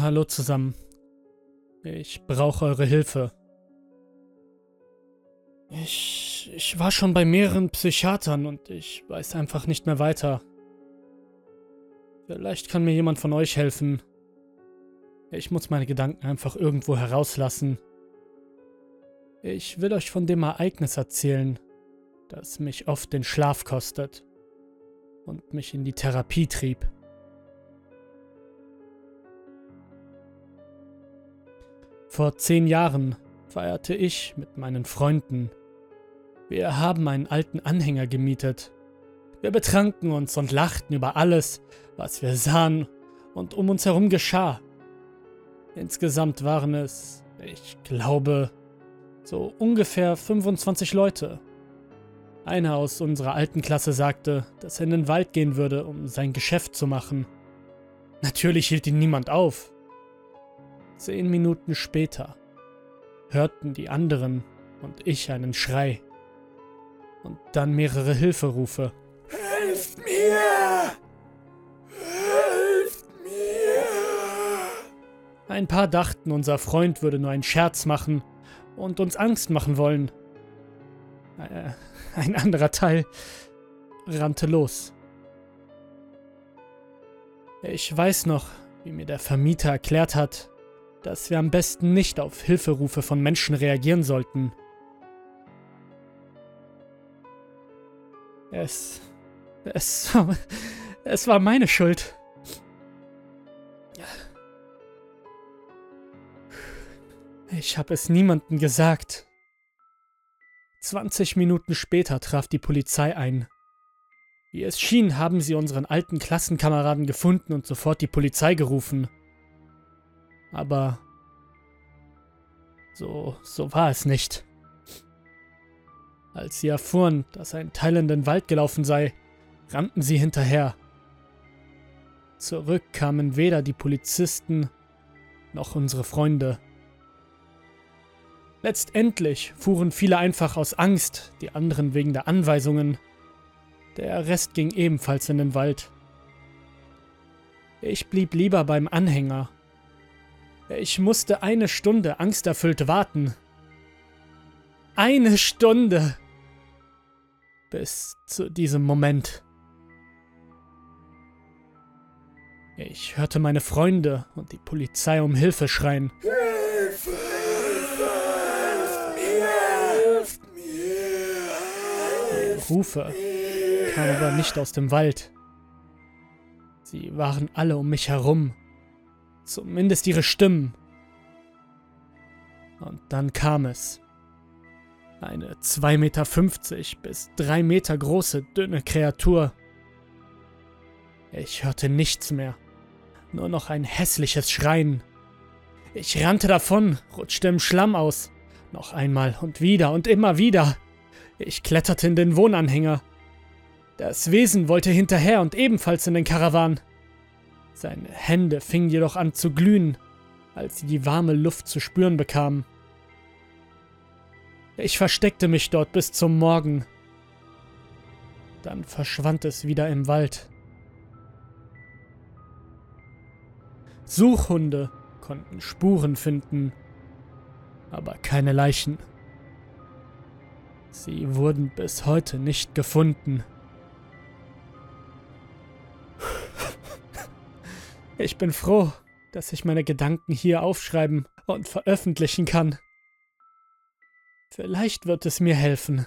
Hallo zusammen. Ich brauche eure Hilfe. Ich, ich war schon bei mehreren Psychiatern und ich weiß einfach nicht mehr weiter. Vielleicht kann mir jemand von euch helfen. Ich muss meine Gedanken einfach irgendwo herauslassen. Ich will euch von dem Ereignis erzählen, das mich oft den Schlaf kostet und mich in die Therapie trieb. Vor zehn Jahren feierte ich mit meinen Freunden. Wir haben einen alten Anhänger gemietet. Wir betranken uns und lachten über alles, was wir sahen und um uns herum geschah. Insgesamt waren es, ich glaube, so ungefähr 25 Leute. Einer aus unserer alten Klasse sagte, dass er in den Wald gehen würde, um sein Geschäft zu machen. Natürlich hielt ihn niemand auf. Zehn Minuten später hörten die anderen und ich einen Schrei. Und dann mehrere Hilferufe. Helft mir! Helft mir! Ein paar dachten, unser Freund würde nur einen Scherz machen und uns Angst machen wollen. Äh, ein anderer Teil rannte los. Ich weiß noch, wie mir der Vermieter erklärt hat, dass wir am besten nicht auf Hilferufe von Menschen reagieren sollten. Es. Es. Es war meine Schuld. Ich habe es niemandem gesagt. 20 Minuten später traf die Polizei ein. Wie es schien, haben sie unseren alten Klassenkameraden gefunden und sofort die Polizei gerufen. Aber so, so war es nicht. Als sie erfuhren, dass ein Teil in den Wald gelaufen sei, rannten sie hinterher. Zurück kamen weder die Polizisten noch unsere Freunde. Letztendlich fuhren viele einfach aus Angst, die anderen wegen der Anweisungen. Der Rest ging ebenfalls in den Wald. Ich blieb lieber beim Anhänger ich musste eine Stunde angsterfüllt warten. Eine Stunde. Bis zu diesem Moment. Ich hörte meine Freunde und die Polizei um Hilfe schreien. Hilfe! Hilft mir! Hilft mir! Die Rufe kamen aber nicht aus dem Wald. Sie waren alle um mich herum Zumindest ihre Stimmen. Und dann kam es. Eine 2,50 Meter bis 3 Meter große, dünne Kreatur. Ich hörte nichts mehr. Nur noch ein hässliches Schreien. Ich rannte davon, rutschte im Schlamm aus. Noch einmal und wieder und immer wieder. Ich kletterte in den Wohnanhänger. Das Wesen wollte hinterher und ebenfalls in den Karawan. Seine Hände fingen jedoch an zu glühen, als sie die warme Luft zu spüren bekamen. Ich versteckte mich dort bis zum Morgen. Dann verschwand es wieder im Wald. Suchhunde konnten Spuren finden, aber keine Leichen. Sie wurden bis heute nicht gefunden. Ich bin froh, dass ich meine Gedanken hier aufschreiben und veröffentlichen kann. Vielleicht wird es mir helfen.